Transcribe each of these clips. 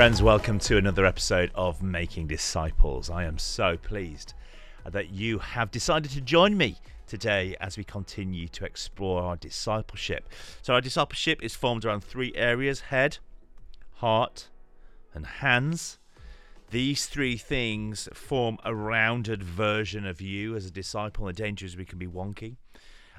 Friends, welcome to another episode of Making Disciples. I am so pleased that you have decided to join me today as we continue to explore our discipleship. So, our discipleship is formed around three areas head, heart, and hands. These three things form a rounded version of you as a disciple. The danger is we can be wonky.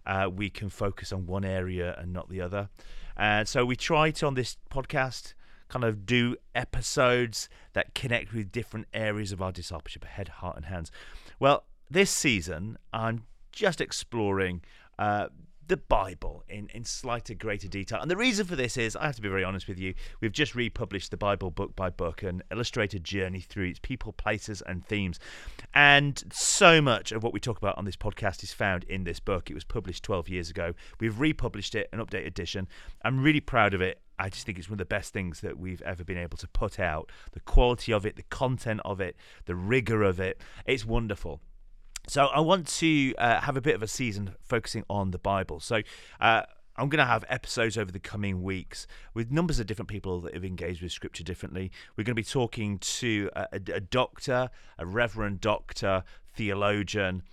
Uh, we can focus on one area and not the other. And so we try to, on this podcast, kind of do episodes that connect with different areas of our discipleship head, heart, and hands. Well, this season, I'm just exploring uh, the Bible in, in slightly greater detail. And the reason for this is, I have to be very honest with you, we've just republished the Bible book by book, an illustrated journey through its people, places, and themes. And so much of what we talk about on this podcast is found in this book. It was published 12 years ago. We've republished it, an updated edition. I'm really proud of it. I just think it's one of the best things that we've ever been able to put out. The quality of it, the content of it, the rigor of it, it's wonderful. So I want to uh, have a bit of a season focusing on the Bible. So uh, I'm going to have episodes over the coming weeks with numbers of different people that have engaged with Scripture differently. We're going to be talking to a, a, a doctor, a reverend doctor, theologian,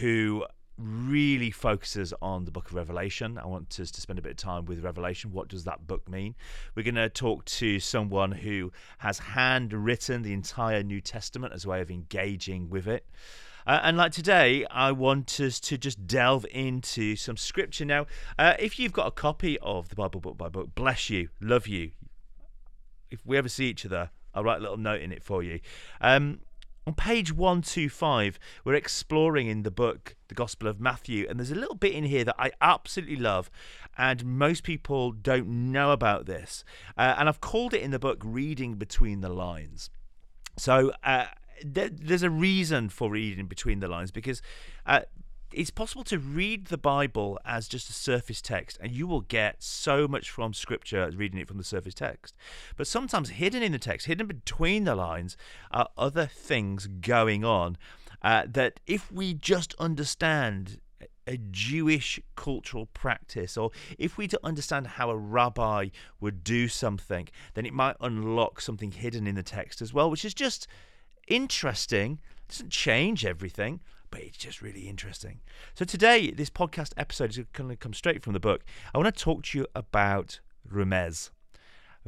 who really focuses on the book of Revelation. I want us to spend a bit of time with Revelation. What does that book mean? We're going to talk to someone who has handwritten the entire New Testament as a way of engaging with it. Uh, and like today, I want us to just delve into some scripture. Now, uh, if you've got a copy of the Bible book by book, bless you, love you. If we ever see each other, I'll write a little note in it for you. Um, on page 125, we're exploring in the book the Gospel of Matthew, and there's a little bit in here that I absolutely love, and most people don't know about this. Uh, and I've called it in the book Reading Between the Lines. So, uh, there's a reason for reading between the lines because uh, it's possible to read the Bible as just a surface text, and you will get so much from Scripture reading it from the surface text. But sometimes hidden in the text, hidden between the lines, are other things going on uh, that if we just understand a Jewish cultural practice, or if we to understand how a rabbi would do something, then it might unlock something hidden in the text as well, which is just interesting. It doesn't change everything, but it's just really interesting. So today, this podcast episode is going to come straight from the book. I want to talk to you about Remez.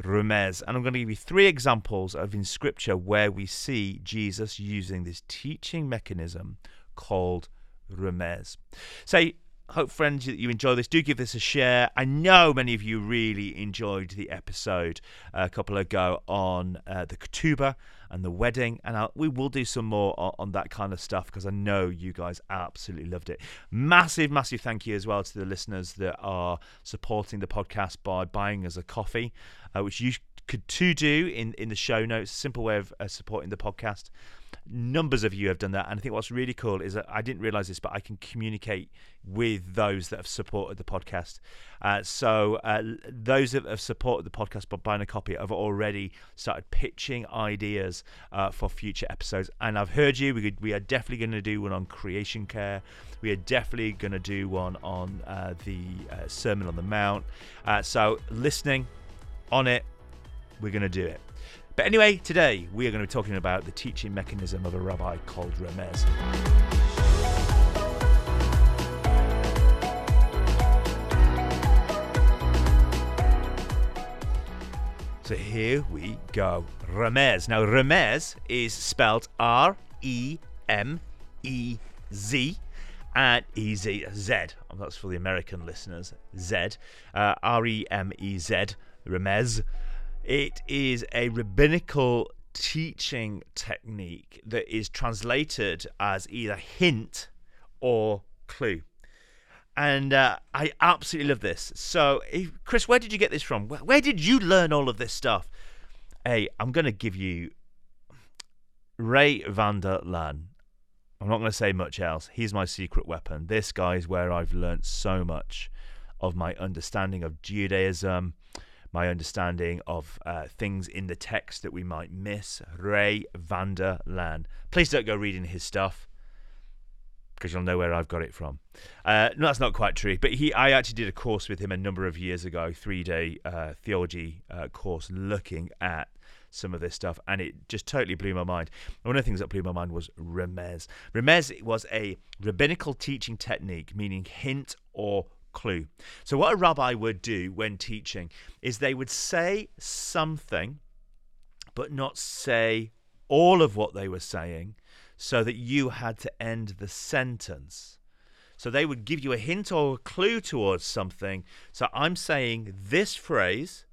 Remez. And I'm going to give you three examples of in scripture where we see Jesus using this teaching mechanism called Remez. Say, hope friends that you enjoy this. Do give this a share. I know many of you really enjoyed the episode a couple ago on uh, the ketubah and the wedding and I'll, we will do some more on, on that kind of stuff because i know you guys absolutely loved it. Massive massive thank you as well to the listeners that are supporting the podcast by buying us a coffee uh, which you could to do in in the show notes simple way of uh, supporting the podcast. Numbers of you have done that and i think what's really cool is that i didn't realize this but i can communicate with those that have supported the podcast. Uh, so uh, those that have supported the podcast by buying a copy have already started pitching ideas uh, for future episodes. And i've heard you we, could, we are definitely going to do one on creation care. We are definitely going to do one on uh, the uh, sermon on the mount. So listening on it we're going to do it but anyway, today we are going to be talking about the teaching mechanism of a rabbi called Remez. So here we go. Remez. Now, Remez is spelled R E M E Z and E Z Z. That's for the American listeners. Z. Uh, R E M E Z. It is a rabbinical teaching technique that is translated as either hint or clue. And uh, I absolutely love this. So, if, Chris, where did you get this from? Where, where did you learn all of this stuff? Hey, I'm going to give you Ray Vander Laan. I'm not going to say much else. He's my secret weapon. This guy is where I've learnt so much of my understanding of Judaism, my understanding of uh, things in the text that we might miss. Ray Vander Laan. Please don't go reading his stuff because you'll know where I've got it from. Uh, no, that's not quite true. But he, I actually did a course with him a number of years ago, three day uh, theology uh, course, looking at some of this stuff, and it just totally blew my mind. One of the things that blew my mind was remez. Remez was a rabbinical teaching technique, meaning hint or clue. So, what a rabbi would do when teaching is they would say something, but not say all of what they were saying, so that you had to end the sentence. So they would give you a hint or a clue towards something. So I'm saying this phrase,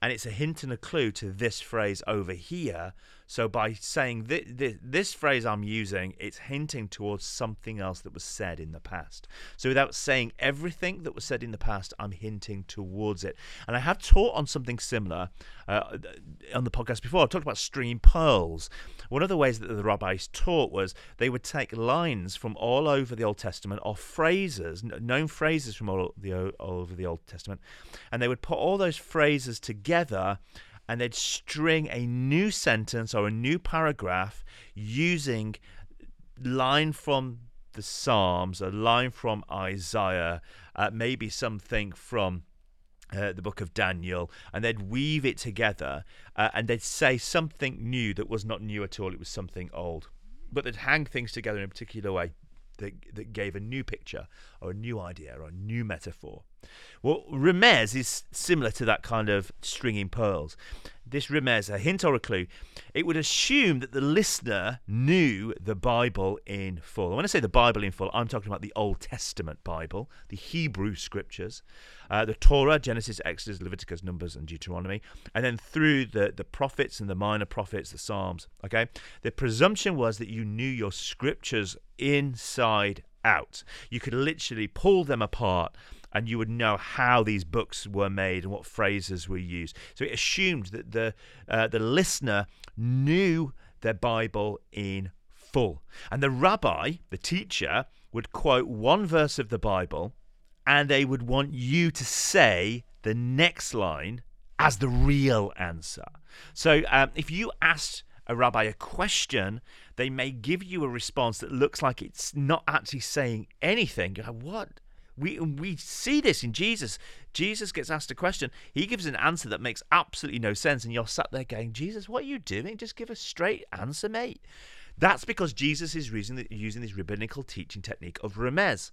and it's a hint and a clue to this phrase over here. So by saying th- th- this phrase I'm using, it's hinting towards something else that was said in the past. So without saying everything that was said in the past, I'm hinting towards it. And I have taught on something similar uh, on the podcast before. I've talked about stringing pearls. One of the ways that the rabbis taught was they would take lines from all over the Old Testament or phrases, known phrases from all, the, all over the Old Testament, and they would put all those phrases together and they'd string a new sentence or a new paragraph using line from the Psalms, a line from Isaiah, uh, maybe something from uh, the book of Daniel, and they'd weave it together uh, and they'd say something new that was not new at all, it was something old. But they'd hang things together in a particular way that, that gave a new picture or a new idea or a new metaphor. Well, remez is similar to that kind of stringing pearls. This remez, a hint or a clue, it would assume that the listener knew the Bible in full. when I say the Bible in full, I'm talking about the Old Testament Bible, the Hebrew scriptures, uh, the Torah, Genesis, Exodus, Leviticus, Numbers, and Deuteronomy, and then through the, the prophets and the minor prophets, the Psalms. Okay, the presumption was that you knew your scriptures inside out. You could literally pull them apart and you would know how these books were made and what phrases were used. So it assumed that the uh, the listener knew their Bible in full, and the rabbi, the teacher, would quote one verse of the Bible, and they would want you to say the next line as the real answer. So um, if you asked a rabbi a question, they may give you a response that looks like it's not actually saying anything. You're like, what? We we see this in Jesus. Jesus gets asked a question. He gives an answer that makes absolutely no sense, and you're sat there going, "Jesus, what are you doing? Just give a straight answer, mate." That's because Jesus is using, using this rabbinical teaching technique of remez.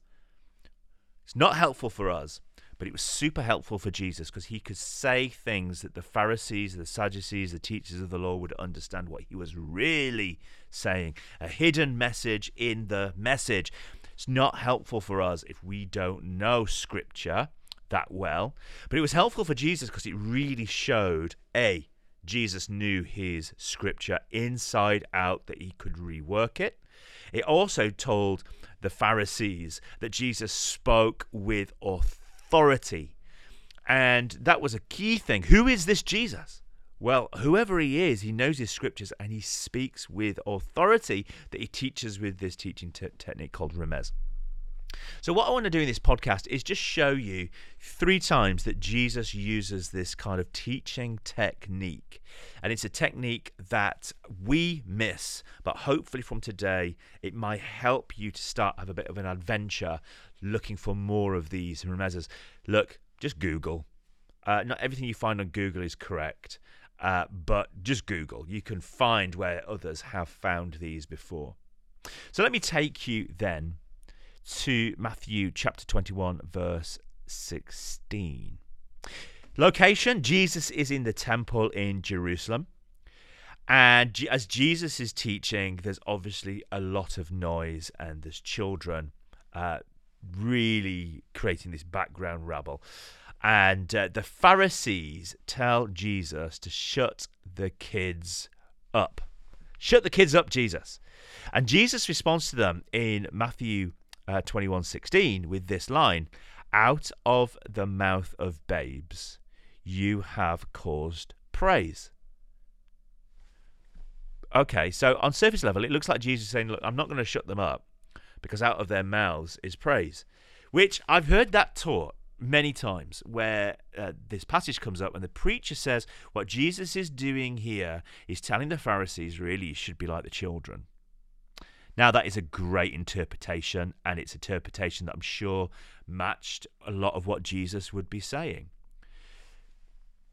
It's not helpful for us, but it was super helpful for Jesus because he could say things that the Pharisees, the Sadducees, the teachers of the law would understand what he was really saying. A hidden message in the message. It's not helpful for us if we don't know Scripture that well, but it was helpful for Jesus because it really showed A, Jesus knew his Scripture inside out, that he could rework it. It also told the Pharisees that Jesus spoke with authority. And that was a key thing. Who is this Jesus? Well, whoever he is, he knows his scriptures and he speaks with authority that he teaches with this teaching te- technique called remez. So, what I want to do in this podcast is just show you three times that Jesus uses this kind of teaching technique. And it's a technique that we miss, but hopefully from today, it might help you to start have a bit of an adventure looking for more of these remezes. Look, just Google. Uh, not everything you find on Google is correct. Uh, but just Google. You can find where others have found these before. So let me take you then to Matthew chapter 21, verse 16. Location Jesus is in the temple in Jerusalem. And as Jesus is teaching, there's obviously a lot of noise, and there's children uh, really creating this background rabble. And uh, the Pharisees tell Jesus to shut the kids up. Shut the kids up, Jesus. And Jesus responds to them in Matthew uh, 21 16 with this line Out of the mouth of babes you have caused praise. Okay, so on surface level, it looks like Jesus saying, Look, I'm not going to shut them up because out of their mouths is praise, which I've heard that taught many times where uh, this passage comes up and the preacher says what Jesus is doing here is telling the Pharisees really you should be like the children. Now that is a great interpretation and it's interpretation that I'm sure matched a lot of what Jesus would be saying.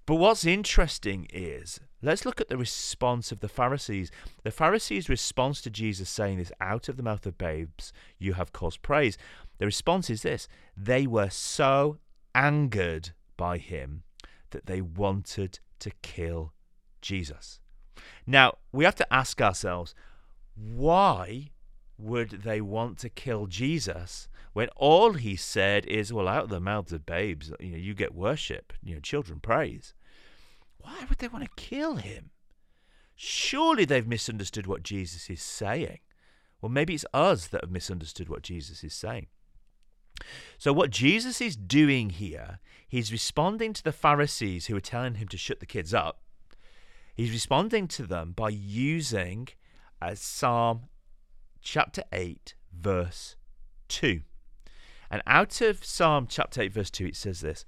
But what's interesting is let's look at the response of the Pharisees. The Pharisees' response to Jesus saying this, out of the mouth of babes, you have caused praise. The response is this they were so angered by him that they wanted to kill Jesus. Now, we have to ask ourselves why would they want to kill Jesus when all he said is, well, out of the mouths of babes, you know, you get worship, you know, children praise. Why would they want to kill him? Surely they've misunderstood what Jesus is saying. Well, maybe it's us that have misunderstood what Jesus is saying. So, what Jesus is doing here, he's responding to the Pharisees who are telling him to shut the kids up. He's responding to them by using uh, Psalm chapter 8, verse 2. And out of Psalm chapter 8, verse 2, it says this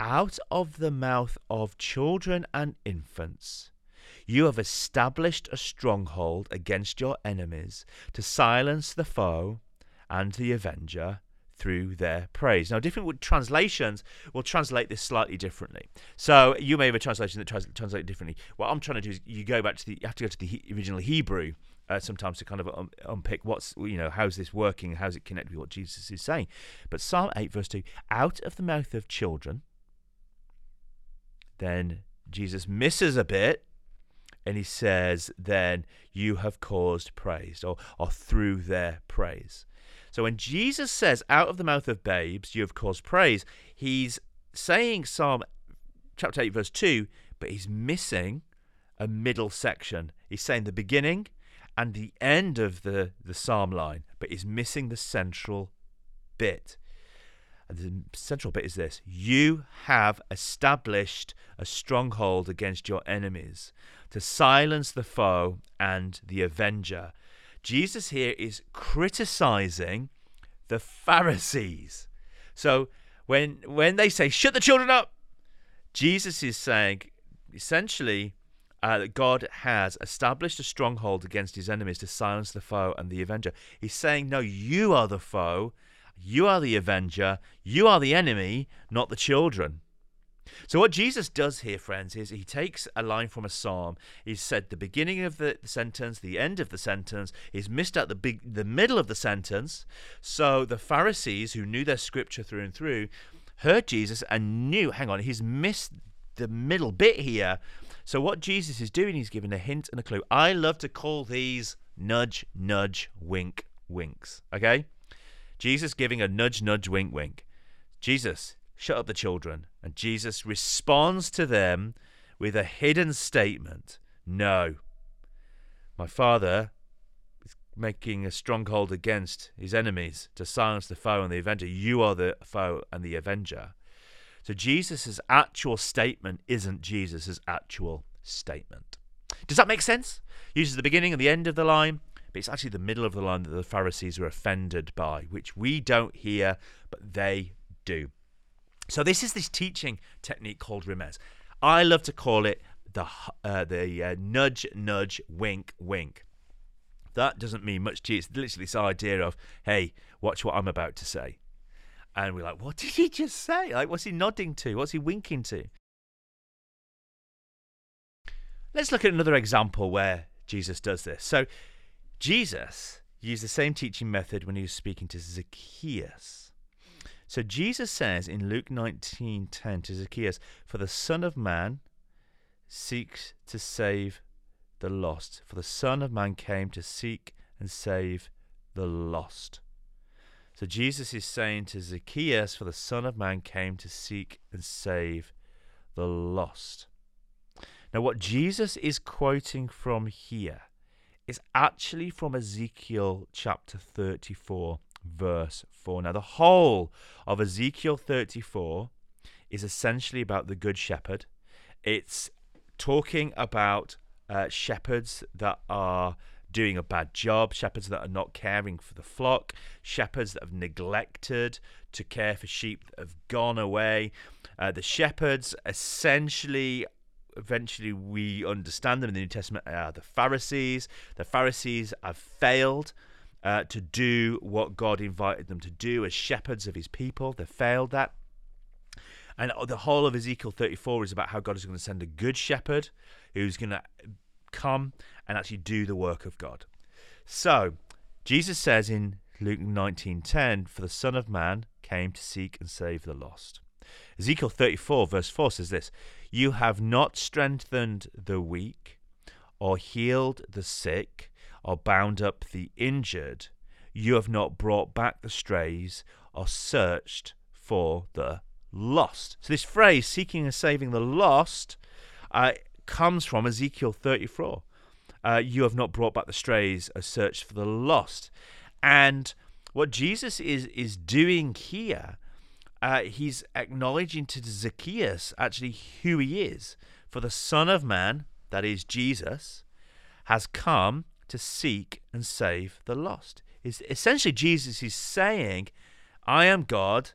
Out of the mouth of children and infants, you have established a stronghold against your enemies to silence the foe and the avenger through their praise. Now, different translations will translate this slightly differently. So you may have a translation that trans- translates differently. What I'm trying to do is you go back to the you have to go to the original Hebrew uh, sometimes to kind of um, unpick what's you know how's this working, how's it connected with what Jesus is saying. But Psalm eight verse two, out of the mouth of children, then Jesus misses a bit, and he says, then you have caused praise, or or through their praise. So when Jesus says, out of the mouth of babes you have caused praise, he's saying Psalm chapter 8, verse 2, but he's missing a middle section. He's saying the beginning and the end of the, the psalm line, but is missing the central bit. And the central bit is this You have established a stronghold against your enemies to silence the foe and the avenger. Jesus here is criticizing the Pharisees. So when when they say shut the children up, Jesus is saying essentially uh, that God has established a stronghold against his enemies to silence the foe and the avenger. He's saying, No, you are the foe, you are the avenger, you are the enemy, not the children. So, what Jesus does here, friends, is he takes a line from a psalm. He said the beginning of the sentence, the end of the sentence. He's missed out the big, the middle of the sentence. So the Pharisees, who knew their scripture through and through, heard Jesus and knew. Hang on, he's missed the middle bit here. So what Jesus is doing, he's giving a hint and a clue. I love to call these nudge, nudge, wink, winks. Okay, Jesus giving a nudge, nudge, wink, wink. Jesus, shut up the children. And Jesus responds to them with a hidden statement No. My Father is making a stronghold against his enemies to silence the foe and the avenger. You are the foe and the avenger. So Jesus' actual statement isn't Jesus' actual statement. Does that make sense? Uses the beginning and the end of the line, but it's actually the middle of the line that the Pharisees were offended by, which we don't hear, but they do. So this is this teaching technique called Remez. I love to call it the uh, the uh, nudge, nudge, wink, wink. That doesn't mean much to you. It's literally this idea of, hey, watch what I'm about to say and we're like, what did he just say? Like, what's he nodding to? What's he winking to? Let's look at another example where Jesus does this. So, Jesus used the same teaching method when he was speaking to Zacchaeus. So Jesus says in Luke 19:10 to Zacchaeus, "For the Son of Man seeks to save the lost. For the Son of Man came to seek and save the lost." So Jesus is saying to Zacchaeus, For the Son of Man came to seek and save the lost. Now, what Jesus is quoting from here is actually from Ezekiel chapter 34, verse 4. Now, the whole of Ezekiel 34 is essentially about the Good Shepherd. It's talking about uh, shepherds that are doing a bad job, shepherds that are not caring for the flock, shepherds that have neglected to care for sheep that have gone away. Uh, the shepherds essentially eventually we understand them in the New Testament are the Pharisees. The Pharisees have failed uh, to do what God invited them to do as shepherds of his people. They failed that. And the whole of Ezekiel 34 is about how God is going to send a good shepherd who's going to come and actually do the work of God. So, Jesus says in Luke 19:10, "For the Son of Man came to seek and save the lost." Ezekiel 34 verse 4 says this, "You have not strengthened the weak, or healed the sick, or bound up the injured. You have not brought back the strays, or searched for the lost." So this phrase, "seeking and saving the lost," uh, comes from Ezekiel 34. Uh, you have not brought back the strays, a search for the lost. And what Jesus is is doing here, uh, he's acknowledging to Zacchaeus actually who he is. For the Son of Man, that is Jesus, has come to seek and save the lost. Is essentially Jesus is saying, I am God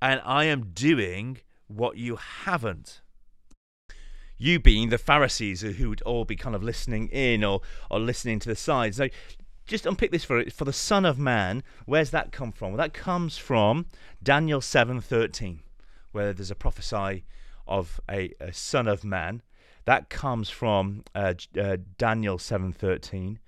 and I am doing what you haven't. You being the Pharisees who would all be kind of listening in or, or listening to the sides. So just unpick this for for the Son of Man. Where's that come from? Well, that comes from Daniel seven thirteen, where there's a prophesy of a, a Son of Man. That comes from uh, uh, Daniel seven thirteen,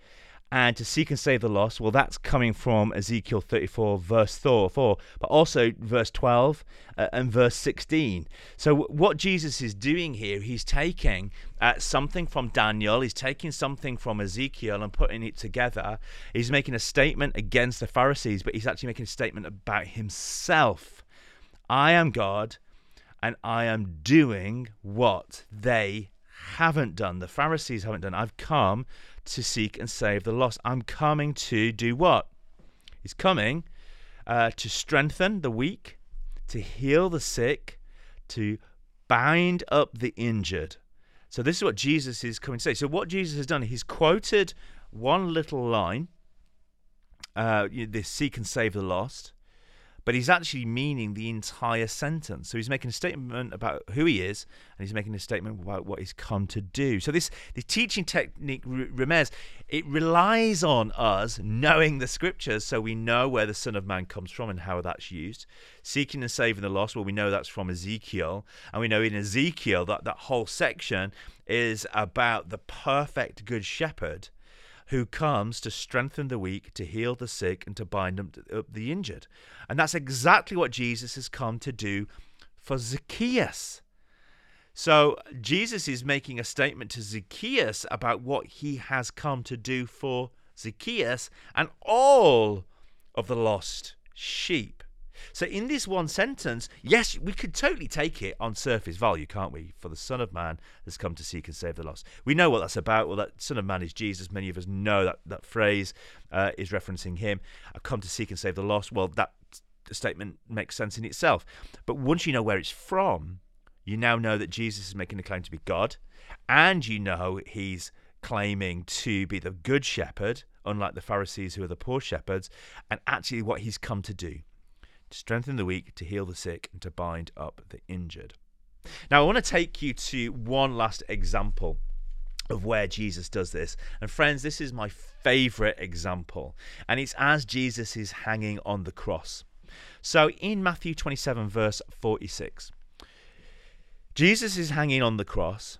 and to seek and save the lost. Well, that's coming from Ezekiel 34, verse 4, but also verse 12 uh, and verse 16. So, what Jesus is doing here, he's taking uh, something from Daniel, he's taking something from Ezekiel and putting it together. He's making a statement against the Pharisees, but he's actually making a statement about himself. I am God, and I am doing what they haven't done, the Pharisees haven't done. I've come to seek and save the lost. I'm coming to do what? He's coming uh, to strengthen the weak, to heal the sick, to bind up the injured. So this is what Jesus is coming to say. So what Jesus has done, he's quoted one little line, uh, this seek and save the lost, but he's actually meaning the entire sentence. So he's making a statement about who he is, and he's making a statement about what he's come to do. So this the teaching technique, Remez, it relies on us knowing the scriptures, so we know where the Son of Man comes from and how that's used. Seeking and saving the lost, well, we know that's from Ezekiel, and we know in Ezekiel that that whole section is about the perfect good shepherd who comes to strengthen the weak, to heal the sick, and to bind up the injured. And that's exactly what Jesus has come to do for Zacchaeus. So Jesus is making a statement to Zacchaeus about what he has come to do for Zacchaeus and all of the lost sheep. So, in this one sentence, yes, we could totally take it on surface value, can't we? For the Son of Man has come to seek and save the lost. We know what that's about. Well, that Son of Man is Jesus. Many of us know that that phrase uh, is referencing him. I come to seek and save the lost. Well, that statement makes sense in itself. But once you know where it's from, you now know that Jesus is making a claim to be God, and you know he's claiming to be the good shepherd, unlike the Pharisees who are the poor shepherds, and actually what he's come to do to strengthen the weak, to heal the sick, and to bind up the injured. Now, I want to take you to one last example of where Jesus does this. And friends, this is my favorite example. And it's as Jesus is hanging on the cross. So in Matthew 27, verse 46, Jesus is hanging on the cross.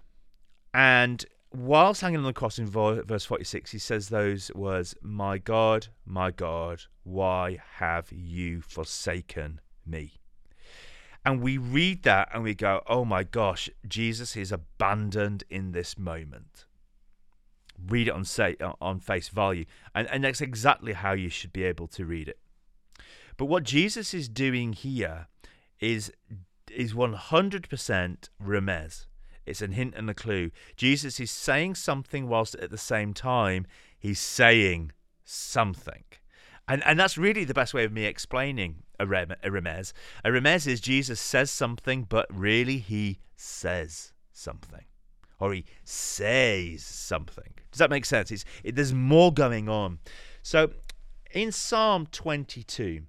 And whilst hanging on the cross in verse 46, he says those words, My God, my God, why have you forsaken me? And we read that and we go, Oh my gosh, Jesus is abandoned in this moment. Read it on, say, on face value. And, and that's exactly how you should be able to read it. But what Jesus is doing here is, is 100% remez it's a hint and a clue. Jesus is saying something whilst at the same time he's saying something. And and that's really the best way of me explaining a, rem, a remez. A remez is Jesus says something, but really he says something. Or he says something. Does that make sense? It's, it, there's more going on. So in Psalm 22,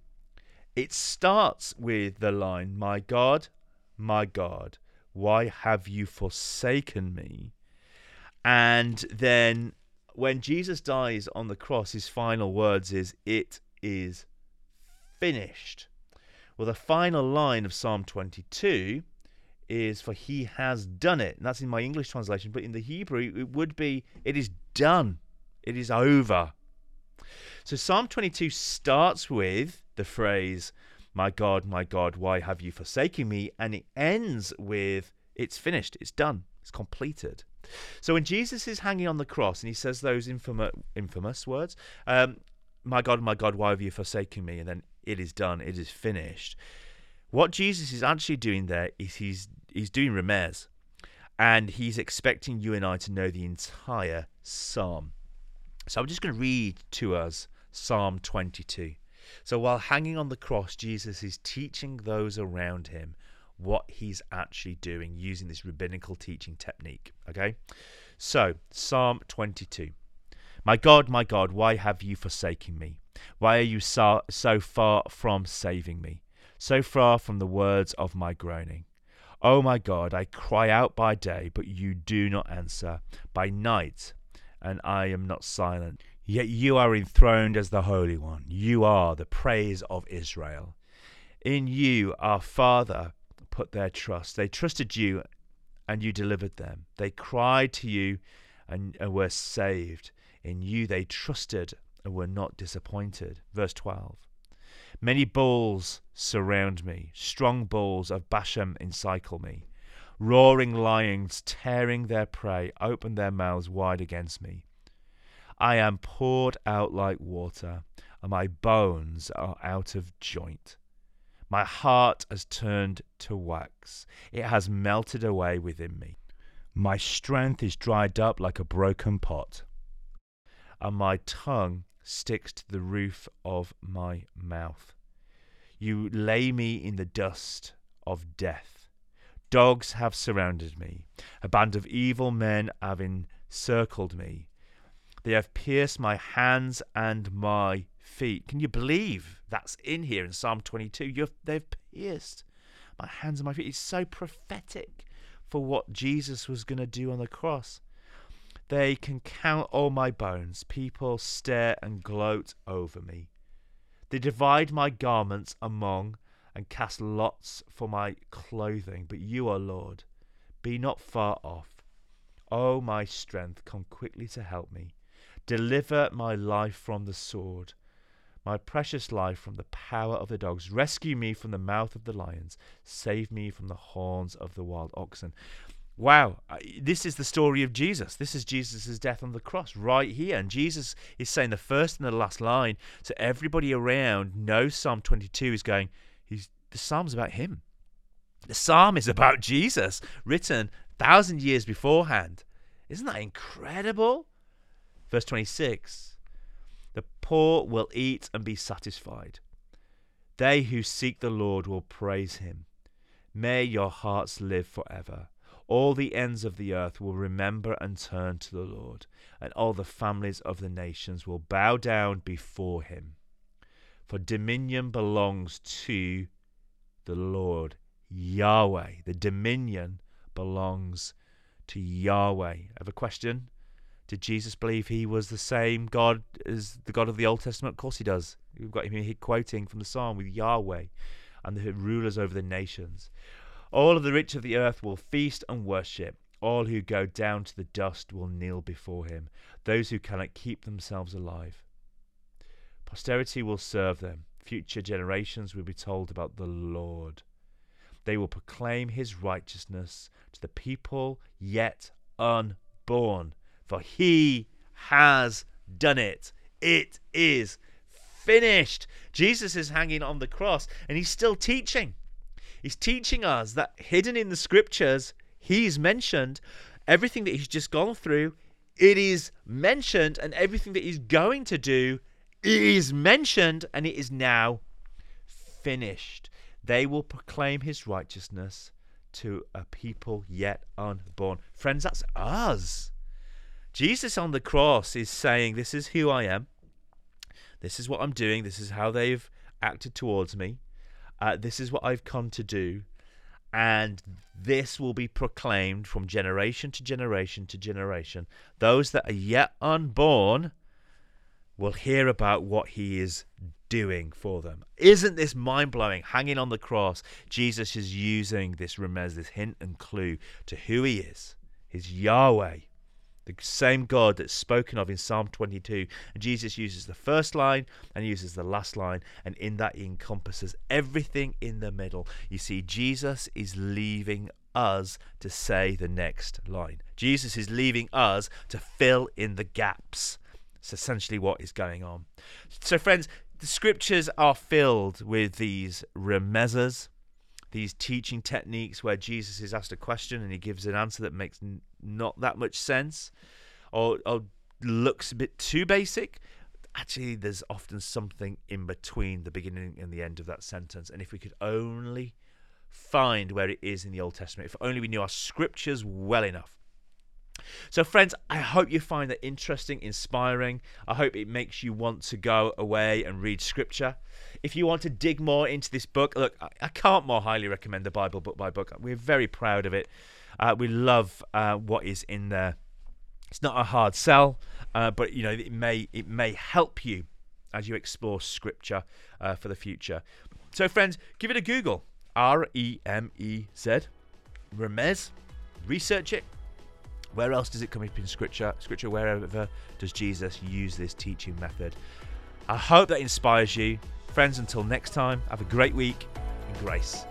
it starts with the line, My God, my God, why have you forsaken me? And then when Jesus dies on the cross, his final words is, It is finished. Well, the final line of Psalm 22 is for he has done it. And that's in my English translation, but in the Hebrew it would be it is done. It is over. So Psalm 22 starts with the phrase my God, my God, why have you forsaken me? And it ends with it's finished, it's done, it's completed. So when Jesus is hanging on the cross and he says those infamous, infamous words, um, my God, my God, why have you forsaken me? And then it is done, it is finished. What Jesus is actually doing there is he's he's doing Remez, and he's expecting you and I to know the entire psalm. So I'm just going to read to us Psalm 22. So while hanging on the cross, Jesus is teaching those around him what he's actually doing using this rabbinical teaching technique. Okay? So, Psalm 22. My God, my God, why have you forsaken me? Why are you so, so far from saving me? So far from the words of my groaning. Oh my God, I cry out by day, but you do not answer, by night, and I am not silent. Yet you are enthroned as the Holy One. You are the praise of Israel. In you, our Father, put their trust. They trusted you and you delivered them. They cried to you and, were saved. In you they trusted and were not disappointed. Verse 12. Many bulls surround me, strong bulls of Bashan encircle me. Roaring lions, tearing their prey, open their mouths wide against me. I am poured out like water, and my bones are out of joint. My heart has turned to wax, it has melted away within me. My strength is dried up like a broken pot, and my tongue sticks to the roof of my mouth. You lay me in the dust of death. Dogs have surrounded me. A band of evil men have encircled me. They have pierced my hands and my feet. Can you believe that's in here in Psalm 22? You've, they've pierced my hands and my feet. It's so prophetic for what Jesus was going to do on the cross. They can count all my bones. People stare and gloat over me. They divide my garments among and cast lots for my clothing. But you, O Lord, be not far off. O my strength, come quickly to help me. Deliver my life from the sword, my precious life from the power of the dogs. Rescue me from the mouth of the lions. Save me from the horns of the wild oxen. Wow, uh, this is the story of Jesus. This is Jesus' death on the cross right here. And Jesus is saying the first and the last line. So everybody around knows Psalm 22 is going, he's, the psalm's about him. The psalm is about Jesus, written thousand years beforehand. Isn't that incredible? Verse 26 The poor will eat and be satisfied. They who seek the Lord will praise him. May your hearts live forever. All the ends of the earth will remember and turn to the Lord, and all the families of the nations will bow down before him. For dominion belongs to the Lord Yahweh. The dominion belongs to Yahweh. I have a question. Did Jesus believe he was the same God as the God of the Old Testament? Of course he does. We've got him here quoting from the Psalm with Yahweh and the rulers over the nations. All of the rich of the earth will feast and worship. All who go down to the dust will kneel before him, those who cannot keep themselves alive. Posterity will serve them. Future generations will be told about the Lord. They will proclaim his righteousness to the people yet unborn for he has done it. It is finished. Jesus is hanging on the cross and he's still teaching. He's teaching us that hidden in the scriptures, he's mentioned everything that he's just gone through. It is mentioned, and everything that he's going to do is mentioned, and it is now finished. They will proclaim his righteousness to a people yet unborn. Friends, that's us. Jesus on the cross is saying, This is who I am. This is what I'm doing. This is how they've acted towards me. Uh, this is what I've come to do. And this will be proclaimed from generation to generation to generation. Those that are yet unborn will hear about what he is doing for them. Isn't this mind blowing? Hanging on the cross, Jesus is using this remez, this hint and clue to who he is. His Yahweh, the same God that's spoken of in Psalm 22. And Jesus uses the first line and uses the last line, and in that he encompasses everything in the middle. You see, Jesus is leaving us to say the next line. Jesus is leaving us to fill in the gaps. It's essentially what is going on. So, friends, the scriptures are filled with these remezas, these teaching techniques where Jesus is asked a question and he gives an answer that makes not that much sense or, or looks a bit too basic. Actually, there's often something in between the beginning and the end of that sentence. And if we could only find where it is in the Old Testament, if only we knew our scriptures well enough, so, friends, I hope you find that interesting, inspiring. I hope it makes you want to go away and read scripture. If you want to dig more into this book, look, I can't more highly recommend the Bible book by book. We're very proud of it. Uh, we love uh, what is in there. It's not a hard sell, uh, but you know it may it may help you as you explore scripture uh, for the future. So, friends, give it a Google. R E M E Z, Remez. Research it where else does it come up in Scripture? Scripture, wherever does Jesus use this teaching method? I hope that inspires you. Friends, until next time, have a great week and grace.